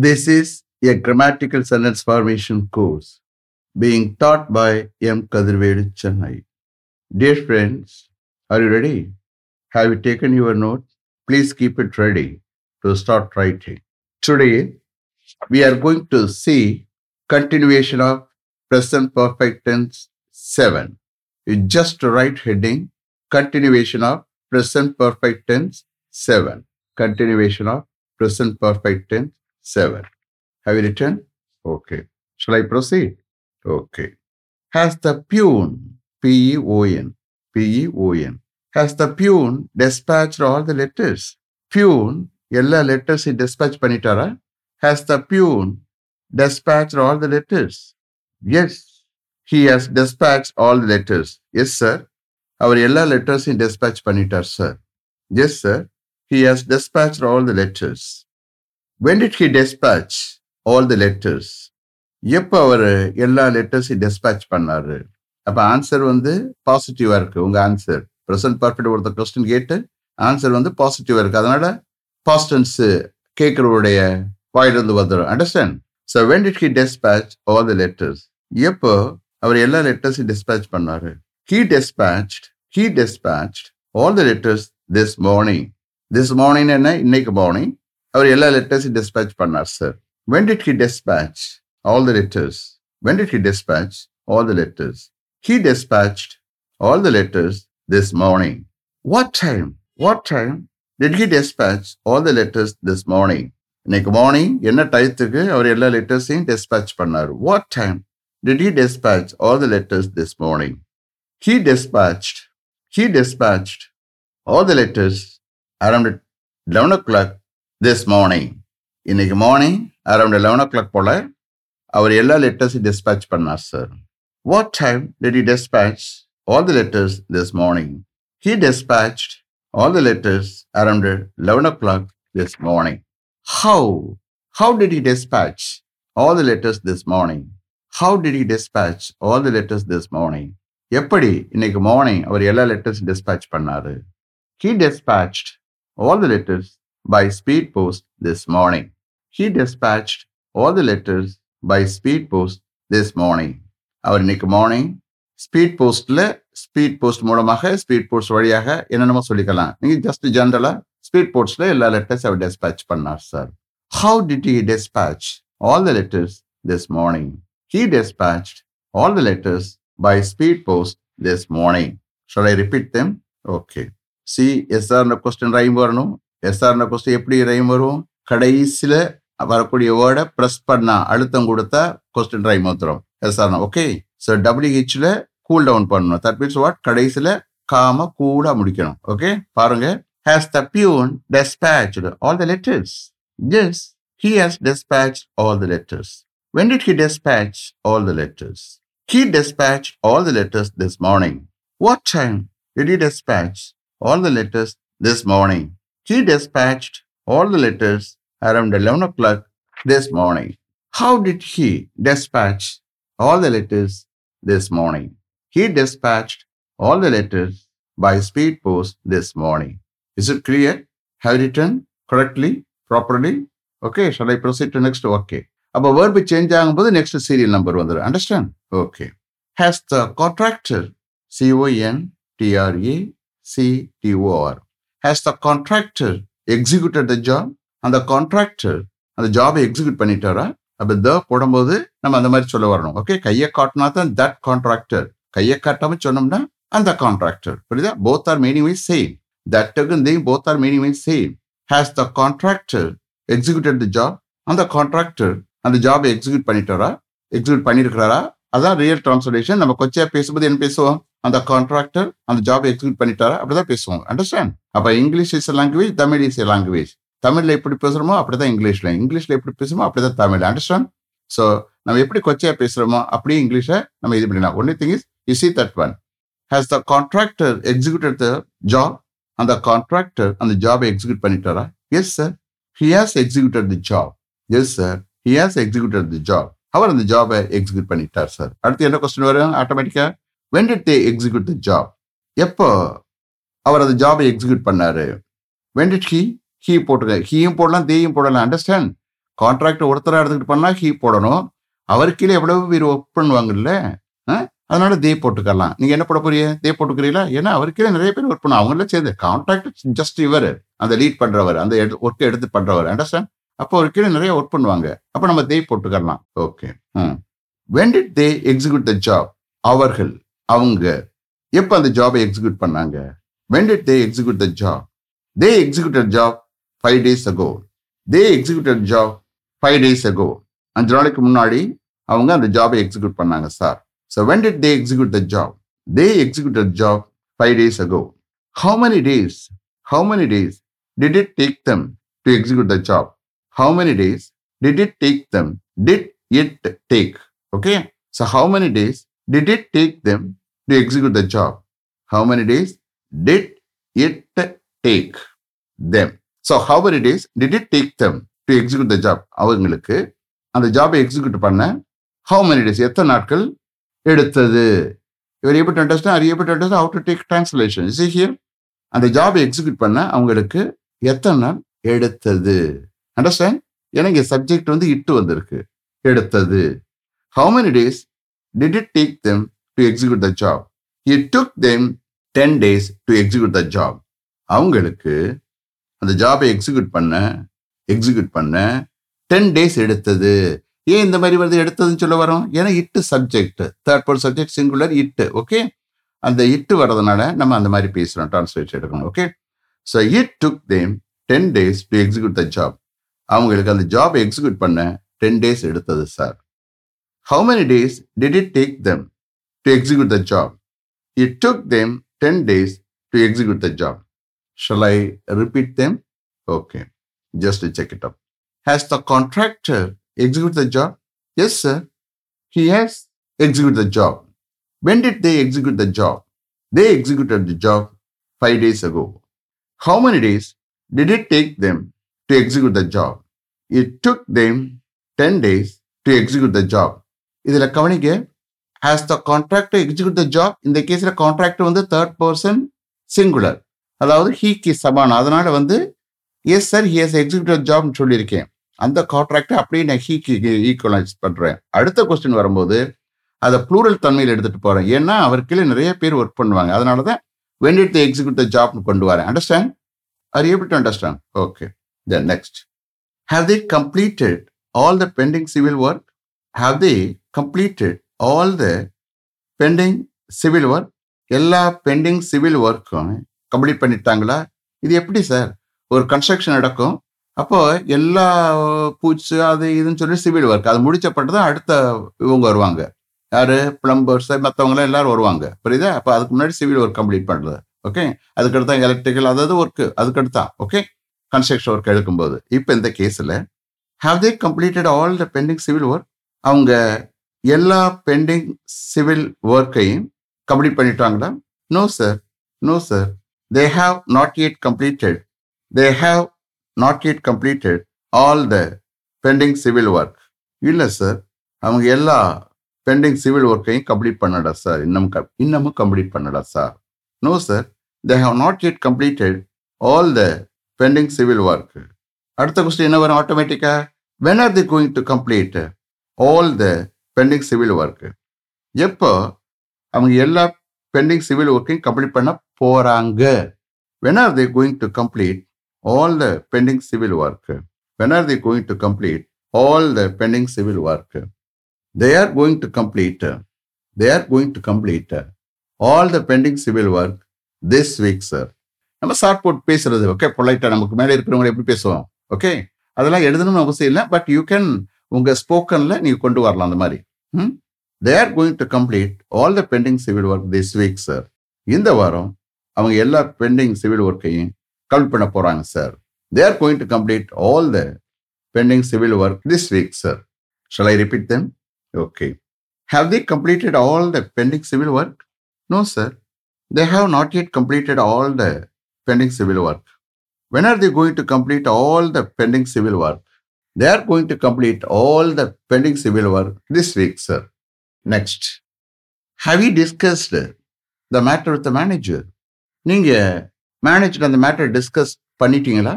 This is a grammatical sentence formation course being taught by M. Kadirvedu Chennai. Dear friends, are you ready? Have you taken your note? Please keep it ready to start writing. Today, we are going to see continuation of present perfect tense 7. You just write heading continuation of present perfect tense 7. Continuation of present perfect tense 7. Have you written? Okay. Shall I proceed? Okay. Has the peon, P E O N, P E O N, has the peon dispatched all the letters? Peon, எல்லா letters dispatch பண்ணிட்டாரா? Has the peon dispatched all the letters? Yes. He has dispatched all the letters. Yes, sir. அவர் எல்லா லெட்டர்ஸையும் dispatch பண்ணிட்டார் sir Yes, sir. He has dispatched all the letters. When did he dispatch all the letters எப்போ அவர் எல்லா லெட்டர்ஸையும் dispatch பண்ணாரு? அப்போ answer வந்து பாசிட்டிவாக இருக்கு. உங்கள் ஆன்சர் ப்ரெசன்ட் பர்ஃபெக்ட் ஒருத்தர் கொஸ்டின் கேட்டு ஆன்சர் வந்து பாசிட்டிவாக இருக்கு. அதனால பாஸ்டன்ஸ் கேட்குறவருடைய வாயிலிருந்து வந்துடும் understand so when did he dispatch all the letters எப்போ அவர் எல்லா லெட்டர்ஸையும் டெஸ்பேச் பண்ணாரு? He dispatch he dispatch all the letters this morning this morning என்ன? இன்னைக்கு மார்னிங் அவர் எல்லா லெட்டர்ஸையும் dispatch பண்ணார் sir when did he dispatch all the letters when did he dispatch all the letters he dispatched all the letters this morning what time what time did he dispatch all the letters this morning இன்னைக்கு morning என்ன டயத்துக்கு அவர் எல்லா லெட்டர்ஸையும் dispatch பண்ணார் what time did he dispatch all the letters this morning he dispatched he dispatched all the letters around 11 o'clock this morning இன்னைக்கு morning around eleven o'clock போல் அவர் எல்லா லெட்டர்ஸையும் டிஸ்பேச் பண்ணார் sir what time did you dispatch all the letters this morning he dispatched all the letters around eleven o'clock this morning how how did you dispatch all the letters this morning how did you dispatch all the letters this morning எப்படி இன்னைக்கு morning அவர் எல்லா லெட்டர்ஸும் dispatch பண்ணாரு he dispatched all the letters by speed post this morning. He dispatched all the letters by speed post this morning. அவர் இன்னைக்கு morning speed போஸ்ட்ல speed post மூலமாக ஸ்பீட் போஸ்ட் வழியாக என்னென்னமோ சொல்லிக்கலாம் நீங்க ஜஸ்ட் ஜென்ரலா ஸ்பீட் போஸ்ட்ல எல்லா லெட்டர்ஸ் அவர் டெஸ்பேச் பண்ணார் sir how did he dispatch all the letters this morning he dispatch all the letters by speed post this morning shall I repeat them okay C S S R question rhyme வரணும் எஸ்ஆர்ன question எப்படி rhyme வரும் கடைசியில் வரக்கூடிய வேர்டை press பண்ணா அழுத்தம் கொடுத்தா கொஸ்டின் ரைம் வந்துடும் எஸ்ஆர்னா ஓகே ஸோ டபிள்யூஹெச்ல கூல் டவுன் பண்ணணும் தட் மீன்ஸ் வாட் கடைசியில் காம கூட முடிக்கணும் ஓகே பாருங்க has the peon dispatch all the letters yes he has dispatch all the letters when did he dispatch all the letters he dispatch all the letters this morning what time did he dispatch all the letters this morning he dispatched all the letters around 11 o'clock this morning. How did he dispatch all the letters this morning? He dispatched all the letters by speed post this morning. Is it clear? Have you written correctly, properly? Okay, shall I proceed to next? Okay. அப்போ verb change ஆகும்போது next serial number வந்துடும் understand okay has the contractor C O N T R A C T O R has the contractor executed the job அந்த contractor அந்த ஜாபை execute பண்ணிட்டாரா? அப்போ த போடும்போது நம்ம அந்த மாதிரி சொல்ல வரணும். ஓகே கையை காட்டினா தான் தட் கான்ட்ராக்டர் கையை காட்டாமல் சொன்னோம்னா அந்த கான்ட்ராக்டர் புரியுதா? Both are meaning wise same தட்டுக்கும் தையும் both are meaning wise same has the contractor executed the job அந்த கான்ட்ராக்டர் அந்த ஜாபை எக்ஸிக்யூட் பண்ணிட்டாரா? எக்ஸிக்யூட் பண்ணியிருக்கிறாரா அதான் ரியல் டிரான்ஸ்லேஷன் நம்ம கொச்சையாக பேசும்போது என்ன பேசுவோம்? அந்த கான்ட்ராக்டர் அந்த ஜாப் எக்ஸிக்யூட் பண்ணிட்டாரா? அப்படிதான் பேசுவோம் அண்டர்ஸ்டாண்ட் அப்ப English is language Tamil is language தமிழ்ல எப்படி பேசுறோமோ அப்படிதான் இங்கிலீஷ்ல இங்கிலீஷ்ல எப்படி பேசுறோமோ அப்படிதான் தமிழ். அண்டர்ஸ்டாண்ட் ஸோ நம்ம எப்படி கொச்சையா பேசுறோமோ அப்படியே இங்கிலீஷை நம்ம இது பண்ணலாம் only thing is you see that one has the contractor executed the job அந்த கான்ட்ராக்டர் அந்த ஜாபை execute பண்ணிட்டாரா? Yes sir he has executed the job yes sir he has executed the job அவர் அந்த ஜாபை எக்ஸிக்யூட் பண்ணிட்டார் சார் அடுத்து என்ன question வரும் ஆட்டோமேட்டிக்கா when did they execute the job எப்போ அவர் அந்த ஜாபை எக்ஸிக்யூட் பண்ணாரு வென் டிட் ஹீ ஹீ போட்டுருங்க ஹீயும் போடலாம் தேயும் போடலாம் அண்டர்ஸ்டாண்ட் கான்ட்ராக்ட் ஒருத்தராக எடுத்துக்கிட்டு பண்ணால் ஹீ போடணும். அவர் கீழே எவ்வளவு பேர் ஒர்க் பண்ணுவாங்கல்ல ஆ? அதனால தே போட்டுக்கலாம். நீங்கள் என்ன போட போறீங்க? தே போட்டுக்கிறீங்களா? ஏன்னா அவர் கீழே நிறைய பேர் ஒர்க் பண்ணும் அவங்கள சேர்ந்து கான்ட்ராக்ட் ஜஸ்ட் இவர் அந்த லீட் பண்ணுறவர் அந்த ஒர்க்கை எடுத்து பண்ணுறவர் அண்டர்ஸ்டாண்ட் அப்போ ஒரு கீழே நிறைய ஒர்க் பண்ணுவாங்க. அப்போ நம்ம தே போட்டுக்கலாம் okay when did they execute the job அவர்கள். அவங்க எப்போ அந்த ஜாபை எக்ஸிக்யூட் பண்ணாங்க? When did they execute the job they executed job five days ago they executed job five days ago அஞ்சு நாளைக்கு முன்னாடி அவங்க அந்த ஜாபை எக்ஸிக்யூட் பண்ணாங்க sir so when did they execute the job they executed job five days ago how many days how many days did it take them to execute the job how many days did it take them did it take okay so how many days did it take them to execute the job how many days did it take them? So, how many days did it take them to execute the job அவங்களுக்கு அந்த ஜாபை execute பண்ண how many days எத்தனை நாட்கள் எடுத்தது இவர் எப்படி understand அது எப்படி understand how to take translation is here அந்த ஜாபை எக்ஸிக்யூட் பண்ண அவங்களுக்கு எத்தனை நாள் எடுத்தது அண்டர்ஸ்டாண்ட் ஏன்னா இங்கே சப்ஜெக்ட் வந்து இட்டு வந்திருக்கு எடுத்தது how many days did it take them to execute the job it took them ten days to execute the job அவங்களுக்கு அந்த ஜாபை எக்ஸிக்யூட் பண்ண எக்ஸிக்யூட் பண்ண டென் டேஸ் எடுத்தது. ஏன் இந்த மாதிரி வருது? எடுத்ததுன்னு சொல்ல வரோம்? ஏன்னா it subject third person subject singular it okay அந்த இட்டு வர்றதுனால நம்ம அந்த மாதிரி பேசுகிறோம் டிரான்ஸ்லேட் எடுக்கணும் okay so it took them ten days to execute the job அவங்களுக்கு அந்த ஜாப் எக்ஸிக்யூட் பண்ண டென் டேஸ் எடுத்தது sir how many days did it take them To execute the job it took them ten days to execute the job shall I repeat them okay just check it up has the contractor execute the job yes sir he has execute the job when did they execute the job they executed the job five days ago how many days did it take them to execute the job? It took them 10 days to execute the job. இதுல கவனிக்க has the contractor execute the job. இந்த கேஸில் contractor வந்து third person singular அதாவது ஹீக்கு சமான் அதனால் வந்து yes sir he has executive ஜாப்னு சொல்லியிருக்கேன். அந்த கான்ட்ராக்டை அப்படியே நான் ஹீக்கு ஈக்குவலைஸ் பண்ணுறேன் அடுத்த கொஸ்டின் வரும்போது அதை ப்ளூரல் தன்மையில் எடுத்துகிட்டு போகிறேன் ஏன்னா அவர் கீழே நிறைய பேர் ஒர்க் பண்ணுவாங்க. அதனால தான் வென் இட் எக்ஸிக்யூட் த ஜாப்னு கொண்டு வரேன். Understand are you able understand okay Okay. Next next. Have completed all the pending civil work work? Have completed all the pending civil work? எல்லா பெண்டிங் சிவில் ஒர்க்கும் complete பண்ணிட்டாங்களா? இது எப்படி sir ஒரு construction நடக்கும். அப்போ எல்லா பூச்சு அது இதுன்னு சொல்லி சிவில் ஒர்க் அது முடிச்சப்பட்டு தான் அடுத்த இவங்க வருவாங்க. யார்? பிளம்பர்ஸ் மற்றவங்களாம் எல்லாரும் வருவாங்க. புரியுதா? அப்போ அதுக்கு முன்னாடி சிவில் ஒர்க் கம்ப்ளீட் பண்ணுறது ஓகே அதுக்கடுத்தா எலக்ட்ரிக்கல் அதாவது ஒர்க்கு அதுக்கடுத்தா ஓகே கன்ஸ்ட்ரக்ஷன் ஒர்க் எடுக்கும்போது. இப்போ இந்த கேஸில் have they completed all the pending civil work அவங்க எல்லா பெண்டிங் சிவில் ஒர்க்கையும் கம்ப்ளீட் பண்ணிட்டாங்களா? No sir no sir they have not yet completed they have not yet completed all the pending civil work இல்லை sir அவங்க எல்லா bending civil ஒர்க்கையும் complete பண்ணடா sir இன்னும் க- இன்னமும் complete பண்ணடா sir no sir they have not yet completed all the pending civil work அடுத்த question என்ன வரும் ஆட்டோமேட்டிக்காக when are the going to complete all the pending civil work எப்போ அவங்க எல்லா பெண்டிங் சிவில் ஒர்க்கையும் கம்ப்ளீட் பண்ண போகிறாங்க when are they going to complete all the pending civil work when are the going to complete all the pending civil work they are going to complete they are going to complete all the pending civil work this week sir நம்ம short போட் பேசுறது okay பொலைட்டாக நமக்கு மேலே இருக்கிறவங்க எப்படி பேசுவோம்? Okay அதெல்லாம் எழுதணும்னு அவசியம் இல்லை பட் யூ கேன் உங்கள் ஸ்போக்கனில் நீங்கள் கொண்டு வரலாம் அந்த மாதிரி. They are going to complete all the pending civil work this week sir இந்த வாரம் அவங்க எல்லா பெண்டிங் சிவில் ஒர்க்கையும் கம்ப்ளீட் பண்ண போறாங்க sir they are going to complete all the pending civil work this week sir shall I repeat them okay have they completed all the pending civil work? No, sir. They have not yet completed all the pending civil work. When are they going to complete all the pending civil work? They are going to complete all the pending civil work this week, sir. Next. Have you discussed the matter with the manager? நீங்கள் manager அந்த matter discuss பண்ணிட்டீங்களா?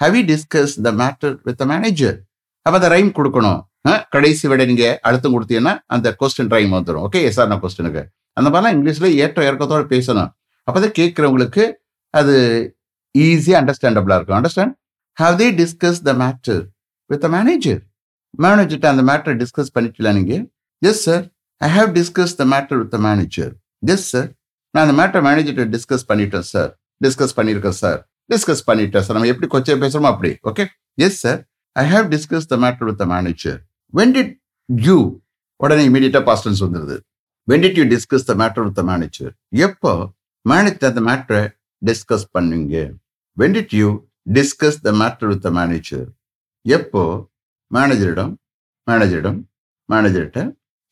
Have you discuss the matter with the manager அப்போ அந்த rhyme கொடுக்கணும். கடைசி விட நீங்கள் அழுத்தம் கொடுத்தீங்கன்னா அந்த கொஸ்டின் ரைம் வந்துடும் ஓகே எஸ்ஆர் நான் கொஸ்டினுக்கு அந்த மாதிரிலாம் இங்கிலீஷில் ஏற்ற இறக்கத்தோடு பேசணும். அப்போ தான் கேட்குறவங்களுக்கு அது ஈஸியாக அண்டர்ஸ்டாண்டபிளாக இருக்கும். Understand have they discuss the matter with the manager மேனேஜர்கிட்ட அந்த மேட்டரை டிஸ்கஸ் பண்ணிக்கலாம் நீங்க. Yes sir I have discuss the matter with the manager yes sir நான் அந்த மேட்டர் மேனேஜர்கிட்ட டிஸ்கஸ் பண்ணிட்டேன் சார் டிஸ்கஸ் பண்ணியிருக்கேன் சார் டிஸ்கஸ் பண்ணிட்டேன் சார் நம்ம எப்படி கொச்சை பேசுறோமோ அப்படி. Okay yes sir I have discuss the matter with the manager when did you உடனே இமீடியட்டா பாஸ்டன்ஸ் வந்துருது when did you discuss the matter with the manager எப்போ மேனேஜர் அந்த மேட்டரை டிஸ்கஸ் பண்ணுங்க? When did you discuss the matter with the manager எப்போ மேனேஜரிடம் மேனேஜரிடம் மேனேஜர்கிட்ட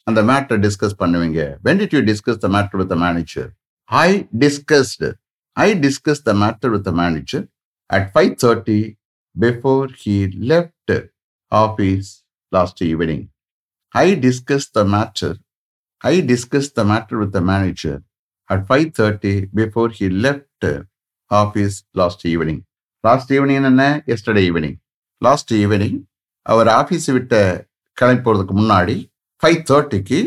அந்த மேட்டரை டிஸ்கஸ் பண்ணுவீங்க? When did you discuss the matter with the manager I discussed I discuss the matter with the manager at five thirty before he left office last evening I discuss the matter I discuss the matter with manager at five thirty before he left office last evening last evening என்ன yesterday evening last evening அவர் office விட்ட கிளம்பி போகிறதுக்கு முன்னாடி five தேர்ட்டிக்கு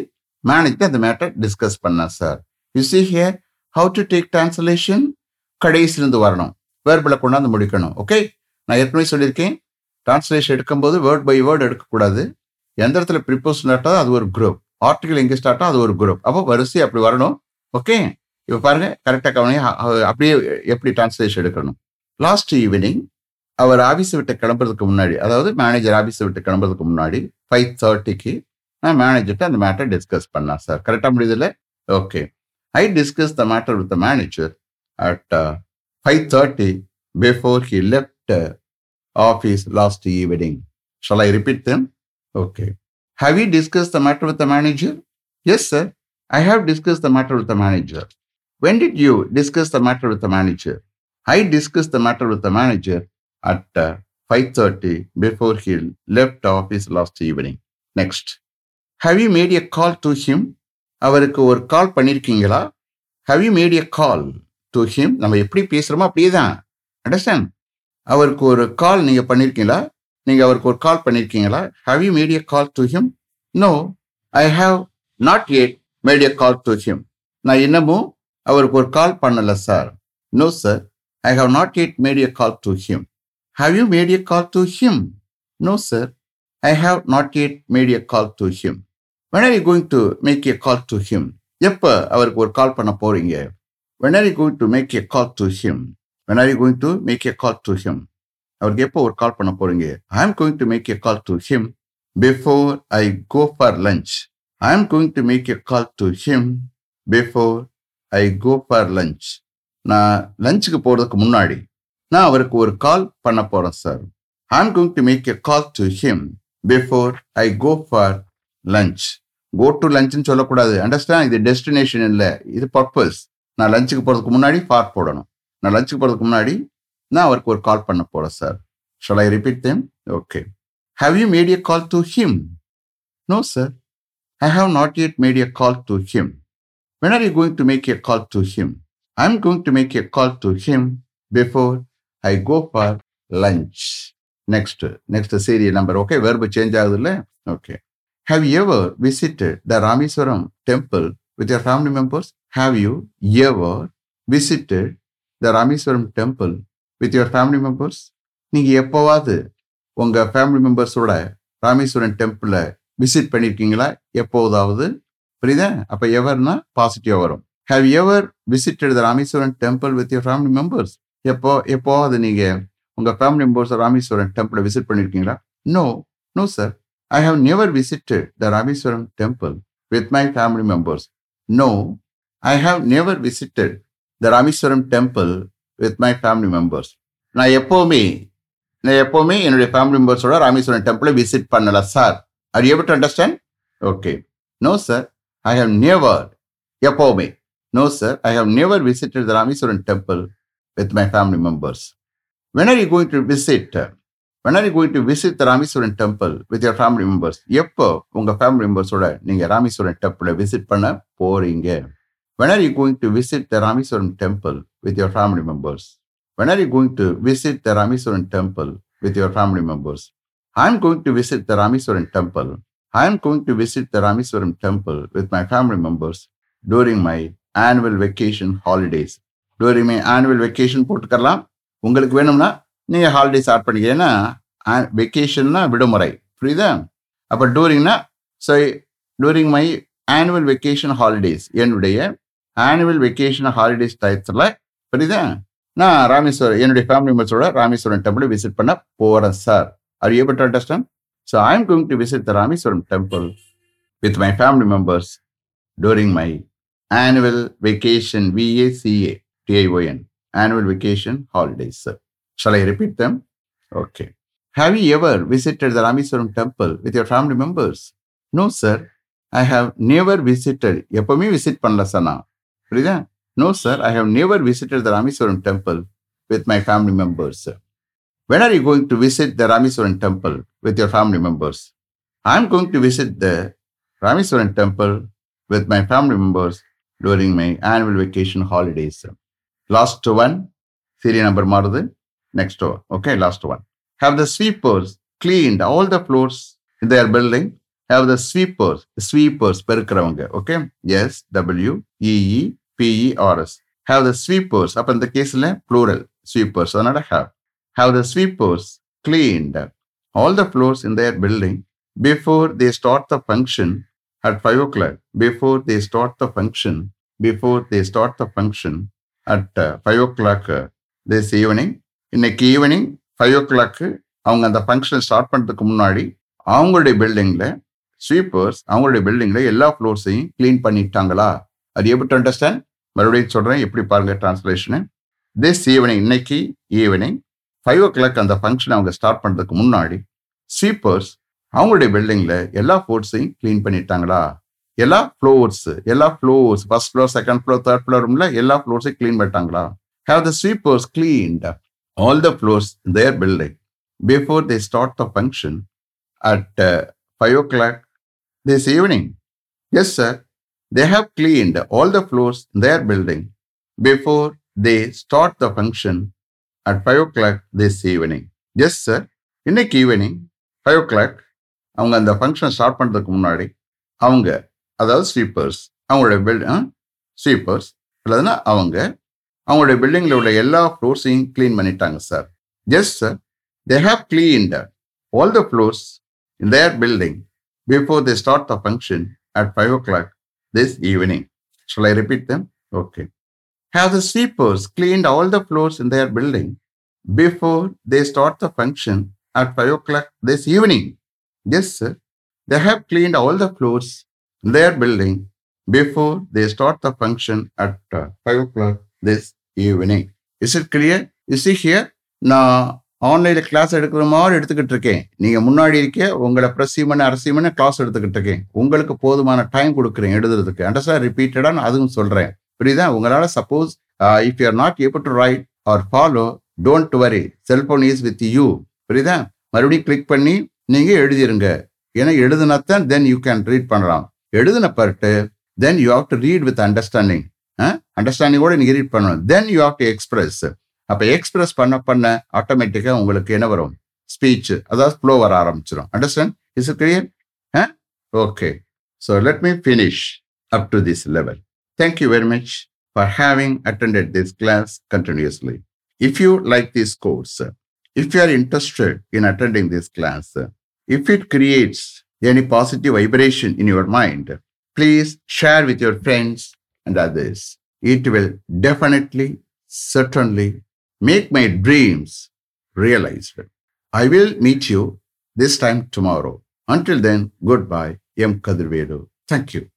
manager அந்த matter discuss பண்ணேன் sir you see here how to take translation கடைசிலிருந்து வரணும். வேர்பில் கொண்டாந்து முடிக்கணும் ஓகே நான் ஏற்கனவே சொல்லியிருக்கேன். டிரான்ஸ்லேஷன் எடுக்கும்போது வேர்ட் பை வேர்டு எடுக்கக்கூடாது. எந்த இடத்துல ப்ரிப்போஸ் ஸ்டார்ட்டோ அது ஒரு குரூப் ஆர்டிகல் எங்கே ஸ்டார்ட்டோ அது ஒரு குரூப் அப்போ வரிசை அப்படி வரணும் ஓகே இப்போ பாருங்கள் கரெக்டாக கவனி அப்படியே எப்படி டிரான்ஸ்லேஷன் எடுக்கணும்? லாஸ்ட் ஈவினிங் அவர் ஆஃபீஸ் விட்டு கிளம்புறதுக்கு முன்னாடி அதாவது மேனேஜர் ஆஃபீஸ் விட்டு கிளம்புறதுக்கு முன்னாடி ஃபைவ் தேர்ட்டிக்கு நான் மேனேஜர்கிட்ட அந்த மேட்டர் டிஸ்கஸ் பண்ணேன் சார் கரெக்டாக முடியுதுல்ல? Okay I discuss the matter with the manager at five thirty before he left office last evening shall I repeat them okay have you discuss the matter with the manager yes sir I have discuss the matter with the manager when did you discuss the matter with the manager I discuss the matter with the manager at five thirty before he left office last evening next have you made a call to him அவருக்கு ஒரு call பண்ணியிருக்கீங்களா have you made a call to him நம்ம எப்படி பேசுகிறோமோ அப்படியே தான் understand அவருக்கு ஒரு கால் நீங்கள் பண்ணியிருக்கீங்களா நீங்கள் அவருக்கு ஒரு கால் பண்ணியிருக்கீங்களா have you made a call to him no I have not yet made a call to him நான் இன்னமும் அவருக்கு ஒரு கால் பண்ணலை sir no sir I have not yet made a call to him have you made a call to him no sir I have not yet made a call to him when are you going to make a call to him? எப்போ அவருக்கு ஒரு call பண்ண போறீங்க? When are you going to make a call to him when are you going to make a call to him அவருக்கு எப்போ ஒரு call பண்ண போறீங்க? I am going to make a call to him before I go for lunch I am going to make a call to him before I go for lunch நான் லஞ்சுக்கு போகிறதுக்கு முன்னாடி நான் அவருக்கு ஒரு கால் பண்ண போறேன் sir I am going to make a call to him before I go for lunch go to லஞ்ச்னு சொல்லக்கூடாது. அண்டர்ஸ்டாண்ட் இது டெஸ்டினேஷன் இல்லை. இது பர்பஸ் நான் லஞ்சுக்கு போகிறதுக்கு முன்னாடி ஃபார் போடணும். நான் லஞ்சுக்கு போகிறதுக்கு முன்னாடி நான் அவருக்கு ஒரு கால் பண்ண போகிறேன் sir shall I repeat them okay have you made a call to him no sir I have not yet made a call to him when are you going to make a call to him I am going to make a call to him before I go for lunch next next serial number okay verb change ஆகுது இல்லை okay have ever visited the Rameswaram temple with your family members have you ever visited the Rameswaram temple with your family members நீங்கள் எப்போவாவது உங்கள் family மெம்பர்ஸோட ராமேஸ்வரன் டெம்பிளை visit பண்ணியிருக்கீங்களா எப்போதாவது புரியுதா அப்போ எவர்னா பாசிட்டிவாக வரும் have ever visited the Rameswaram temple with your family members எப்போ எப்போ அது நீங்கள் உங்கள் ஃபேமிலி மெம்பர்ஸ் ராமேஸ்வரன் டெம்பிளை விசிட் பண்ணியிருக்கீங்களா no no sir I have never visited the Rameswaram temple with my family members no I have never visited the Rameswaram temple with my family members நான் எப்போவுமே நான் எப்போவுமே என்னுடைய ஃபேமிலி மெம்பர்ஸோட ராமேஸ்வரம் டெம்பிளை விசிட் பண்ணல sir are you to understand okay no sir I have never எப்போவுமே. No sir I have never visited the Rameswaram temple with my family members when are you going to visit when are you going to visit the Rameswaram temple with your family members எப்போ உங்க family மெம்பர்ஸோட நீங்க ராமேஸ்வரன் டெம்பிளை visit பண்ண போறீங்க? When are you going to visit the Rameswaram temple with your family members when are you going to visit the Rameswaram temple with your family members I'm going to visit the Rameswaram temple. I'm going to visit the Rameswaram temple with my family members during my annual vacation holidays. During my annual vacation போட்டுக்கலாம் உங்களுக்கு வேணும்னா நீங்கள் holidays add பண்ணிக்க. ஏன்னா வெக்கேஷன்னா விடுமுறை. புரியுதா? அப்போ டூரிங்னா so touring my annual vacation holidays என்னுடைய ஆனுவல் வெக்கேஷன் ஹாலிடேஸ் டயத்தில் புரியுதா? நான் ராமேஸ்வரம் என்னுடைய ஃபேமிலி மெம்பர்ஸோட ராமேஸ்வரம் டெம்பிள் விசிட் பண்ண போகிறேன் sir Are you able to understand? So I'm going to visit the Rameswaram temple with my family members during my annual vacation, T-I-O-N, annual vacation holidays. Sir. Shall I repeat them? Okay. Have you ever visited the Rameswaram temple with your family members? No, sir. I have never visited. எப்பவுமே visit பண்ணல sir நான் புரியுதா no sir I have never visited the Rameswaram temple with my family members when are you going to visit the Rameswaram temple with your family members I am going to visit the Rameswaram temple with my family members during my annual vacation holidays Last one, serial number மாறுது next one. Okay, last one. Have the sweepers cleaned all the floors in their building? Have the sweepers, sweepers பெருக்கிறவங்க okay? Yes, W E E P E R S. Have the sweepers அப்ப இந்த கேஸ்ல plural sweepers அதனால have have the sweepers cleaned all the floors in their building before they start the function at 5 o'clock. Before they start the function, before they start the function at five o'clock this evening இன்னைக்கு evening five ஓ clock அவங்க அந்த function start பண்ணுறதுக்கு முன்னாடி அவங்களுடைய பில்டிங்கில் sweepers அவங்களுடைய பில்டிங்கில் எல்லா ஃப்ளோர்ஸையும் க்ளீன் பண்ணிட்டாங்களா? அது எப்படி அண்டர்ஸ்டாண்ட் மறுபடியும் சொல்கிறேன் எப்படி பாருங்க டிரான்ஸ்லேஷனு திஸ் ஈவினிங் இன்னைக்கு ஈவினிங் ஃபைவ் ஓ கிளாக் அந்த ஃபங்க்ஷன் அவங்க ஸ்டார்ட் பண்ணுறதுக்கு முன்னாடி ஸ்வீப்பர்ஸ் அவங்களுடைய பில்டிங்கில் எல்லா ஃபோர்ஸையும் க்ளீன் பண்ணிட்டாங்களா? எல்லா ஃப்ளோர்ஸ் எல்லா floors first floor second floor third floor ரூம்ல எல்லா ஃப்ளோர்ஸையும் க்ளீன் பண்ணிட்டாங்களா? Have the sweepers cleaned all the floors their building before they start the function at five o'clock this evening yes sir they have cleaned all the floors their building before they start the function at five o'clock this evening yes sir இன்னைக்கு evening five o'clock அவங்க அந்த function start பண்ணுறதுக்கு முன்னாடி அவங்க அதாவது sweepers அவங்களுடைய bill sweepers இல்லைன்னா அவங்க அவங்களுடைய பில்டிங்கில் உள்ள எல்லா ஃப்ளோர்ஸையும் க்ளீன் பண்ணிட்டாங்க sir yes sir they have cleaned all the floors in their building before they start the function at five o'clock this evening shall I repeat them okay Have the sweepers cleaned all the floors in their building before they start the function at 5 o'clock this evening? Yes, sir. They have cleaned all the floors in their building before they start the function at uh, 5 o'clock this evening. Is it clear? You see here, நான் ஆன்லைனில் class எடுக்கிற மாதிரி எடுத்துக்கிட்டு இருக்கேன். நீங்கள் முன்னாடி இருக்க உங்களை பிரசிமன் அரசிமன் கிளாஸ் எடுத்துக்கிட்டு இருக்கேன். உங்களுக்கு போதுமான டைம் கொடுக்குறேன் எழுதுறதுக்கு. அண்டர்ஸ்டாண்ட் ரிப்பீட்டடாக நான் அதுவும் சொல்கிறேன் புரியுதா? உங்களால் suppose if you are not able to write or follow don't worry cellphone is with you புரியுதா? மறுபடியும் கிளிக் பண்ணி நீங்கள் எழுதிருங்க. ஏன்னா எழுதுனாத்தான் தென் யூ கேன் ரீட் பண்ணலாம். எழுதின part then you have to read with understanding அண்டர்ஸ்டாண்டிங்கோட நீங்கள் ரீட் பண்ணணும். Then you have to express அப்போ எக்ஸ்பிரஸ் பண்ண பண்ண ஆட்டோமேட்டிக்காக உங்களுக்கு என்ன வரும்? ஸ்பீச் அதாவது ஃப்ளோ வர ஆரம்பிச்சிடும் understand is it clear okay so let me finish up to this level thank you very much for having attended this class continuously If you like this course, if you are interested in attending this class, if it creates any positive vibration in your mind, please share with your friends and others. It will definitely, certainly make my dreams realized. I will meet you this time tomorrow. Until then, goodbye. M. Kadirvedu. Thank you.